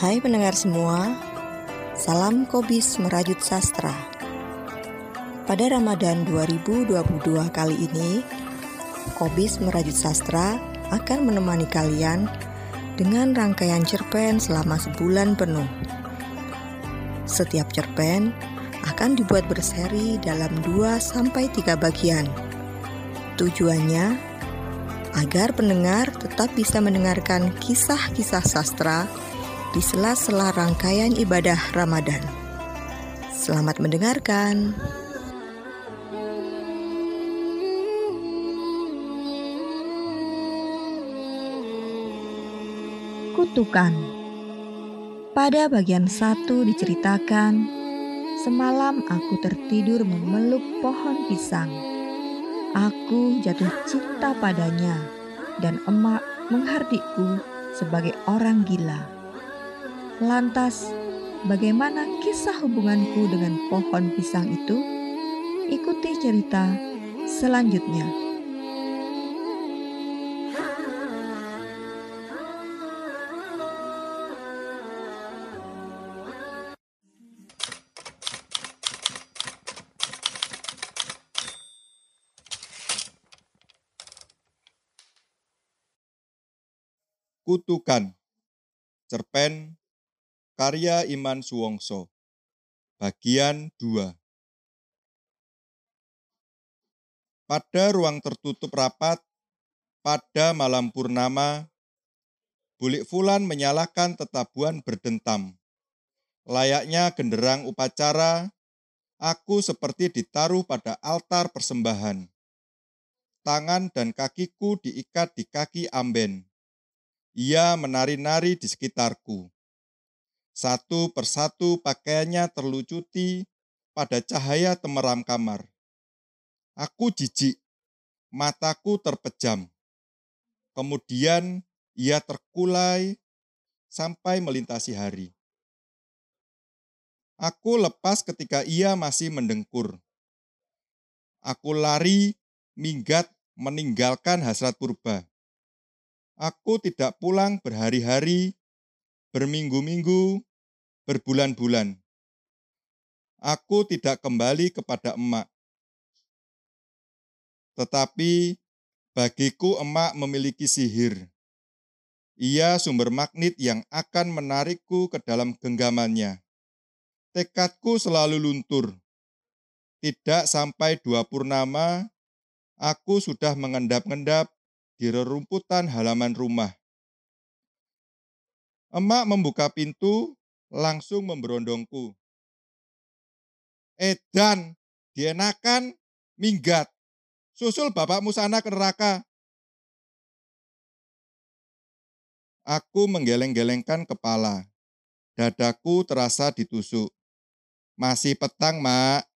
Hai pendengar semua, salam Kobis Merajut Sastra. Pada Ramadan 2022 kali ini, Kobis Merajut Sastra akan menemani kalian dengan rangkaian cerpen selama sebulan penuh. Setiap cerpen akan dibuat berseri dalam 2 sampai 3 bagian. Tujuannya agar pendengar tetap bisa mendengarkan kisah-kisah sastra di sela-sela rangkaian ibadah Ramadan. Selamat mendengarkan. Kutukan Pada bagian satu diceritakan, semalam aku tertidur memeluk pohon pisang. Aku jatuh cinta padanya, dan emak menghardikku sebagai orang gila. Lantas, bagaimana kisah hubunganku dengan pohon pisang itu? Ikuti cerita selanjutnya. Kutukan Cerpen Karya Iman Suwongso Bagian 2 Pada ruang tertutup rapat, pada malam purnama, Bulik Fulan menyalakan tetabuan berdentam. Layaknya genderang upacara, aku seperti ditaruh pada altar persembahan. Tangan dan kakiku diikat di kaki Amben. Ia menari-nari di sekitarku satu persatu pakaiannya terlucuti pada cahaya temeram kamar. Aku jijik, mataku terpejam. Kemudian ia terkulai sampai melintasi hari. Aku lepas ketika ia masih mendengkur. Aku lari, minggat, meninggalkan hasrat purba. Aku tidak pulang berhari-hari, berminggu-minggu, berbulan-bulan. Aku tidak kembali kepada emak. Tetapi bagiku emak memiliki sihir. Ia sumber magnet yang akan menarikku ke dalam genggamannya. Tekadku selalu luntur. Tidak sampai dua purnama, aku sudah mengendap-endap di rerumputan halaman rumah. Emak membuka pintu langsung memberondongku. Edan, dienakan, minggat. Susul bapakmu sana ke neraka. Aku menggeleng-gelengkan kepala. Dadaku terasa ditusuk. Masih petang, Mak.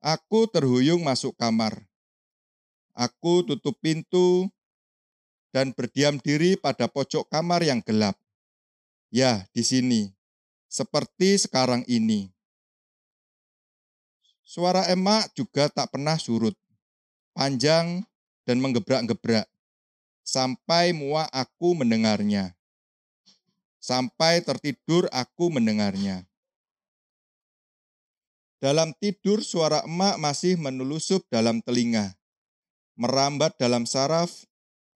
Aku terhuyung masuk kamar. Aku tutup pintu dan berdiam diri pada pojok kamar yang gelap. Ya, di sini, seperti sekarang ini. Suara emak juga tak pernah surut, panjang dan menggebrak-gebrak, sampai muak aku mendengarnya. Sampai tertidur aku mendengarnya. Dalam tidur suara emak masih menelusup dalam telinga, merambat dalam saraf,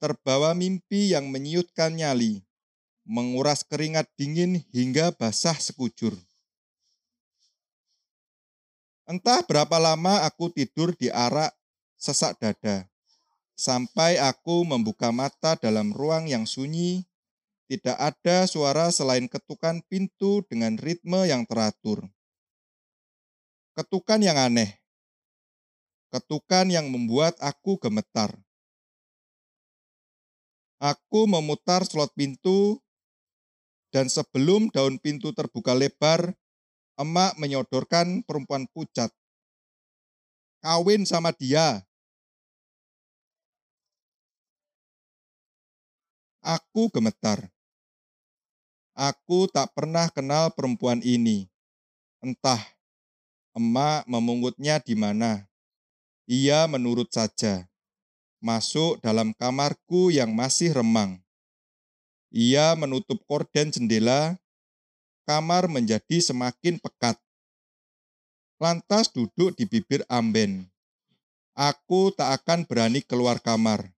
terbawa mimpi yang menyiutkan nyali, menguras keringat dingin hingga basah sekujur. Entah berapa lama aku tidur di arak sesak dada, sampai aku membuka mata dalam ruang yang sunyi, tidak ada suara selain ketukan pintu dengan ritme yang teratur. Ketukan yang aneh, ketukan yang membuat aku gemetar. Aku memutar slot pintu, dan sebelum daun pintu terbuka lebar, emak menyodorkan perempuan pucat. Kawin sama dia. Aku gemetar. Aku tak pernah kenal perempuan ini. Entah emak memungutnya di mana. Ia menurut saja. Masuk dalam kamarku yang masih remang. Ia menutup korden jendela, kamar menjadi semakin pekat. Lantas duduk di bibir amben. Aku tak akan berani keluar kamar.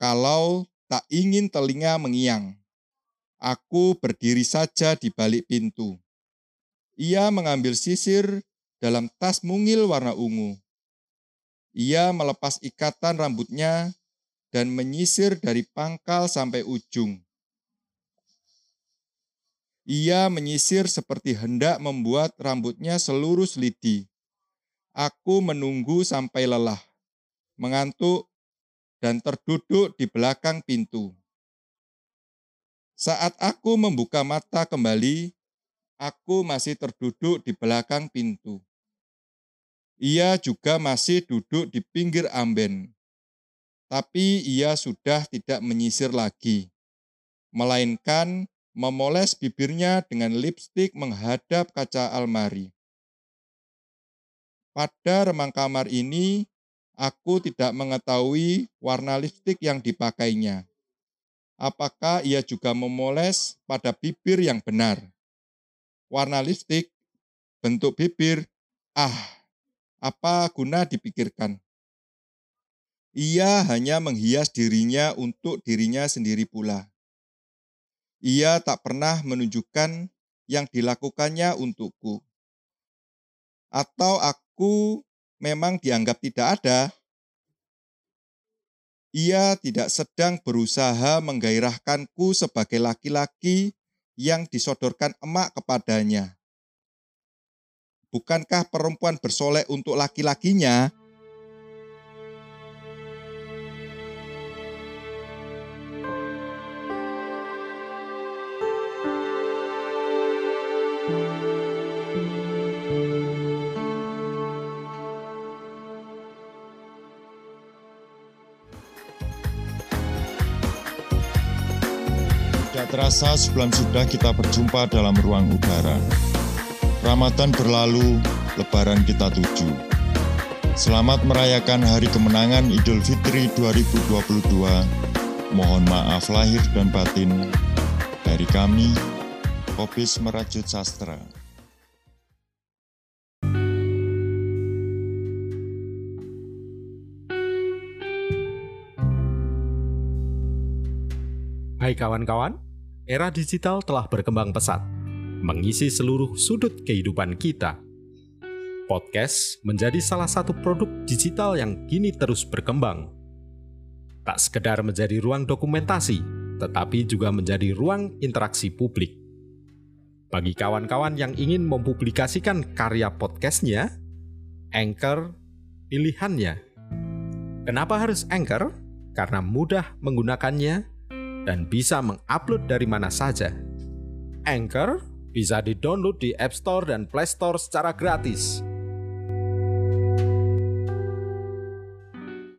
Kalau tak ingin telinga mengiang, aku berdiri saja di balik pintu. Ia mengambil sisir dalam tas mungil warna ungu. Ia melepas ikatan rambutnya dan menyisir dari pangkal sampai ujung. Ia menyisir seperti hendak membuat rambutnya selurus lidi. Aku menunggu sampai lelah, mengantuk, dan terduduk di belakang pintu. Saat aku membuka mata kembali, aku masih terduduk di belakang pintu. Ia juga masih duduk di pinggir amben, tapi ia sudah tidak menyisir lagi, melainkan memoles bibirnya dengan lipstik menghadap kaca almari. Pada remang kamar ini, aku tidak mengetahui warna lipstik yang dipakainya. Apakah ia juga memoles pada bibir yang benar? Warna lipstik, bentuk bibir, ah, apa guna dipikirkan? Ia hanya menghias dirinya untuk dirinya sendiri pula. Ia tak pernah menunjukkan yang dilakukannya untukku. Atau aku memang dianggap tidak ada. Ia tidak sedang berusaha menggairahkanku sebagai laki-laki yang disodorkan emak kepadanya. Bukankah perempuan bersolek untuk laki-lakinya? Tak terasa sebulan sudah kita berjumpa dalam ruang udara. Ramadan berlalu, lebaran kita tuju. Selamat merayakan hari kemenangan Idul Fitri 2022. Mohon maaf lahir dan batin dari kami, Kopis Merajut Sastra. Hai kawan-kawan, Era digital telah berkembang pesat, mengisi seluruh sudut kehidupan kita. Podcast menjadi salah satu produk digital yang kini terus berkembang. Tak sekedar menjadi ruang dokumentasi, tetapi juga menjadi ruang interaksi publik. Bagi kawan-kawan yang ingin mempublikasikan karya podcastnya, Anchor pilihannya. Kenapa harus Anchor? Karena mudah menggunakannya dan bisa mengupload dari mana saja. Anchor bisa di-download di App Store dan Play Store secara gratis.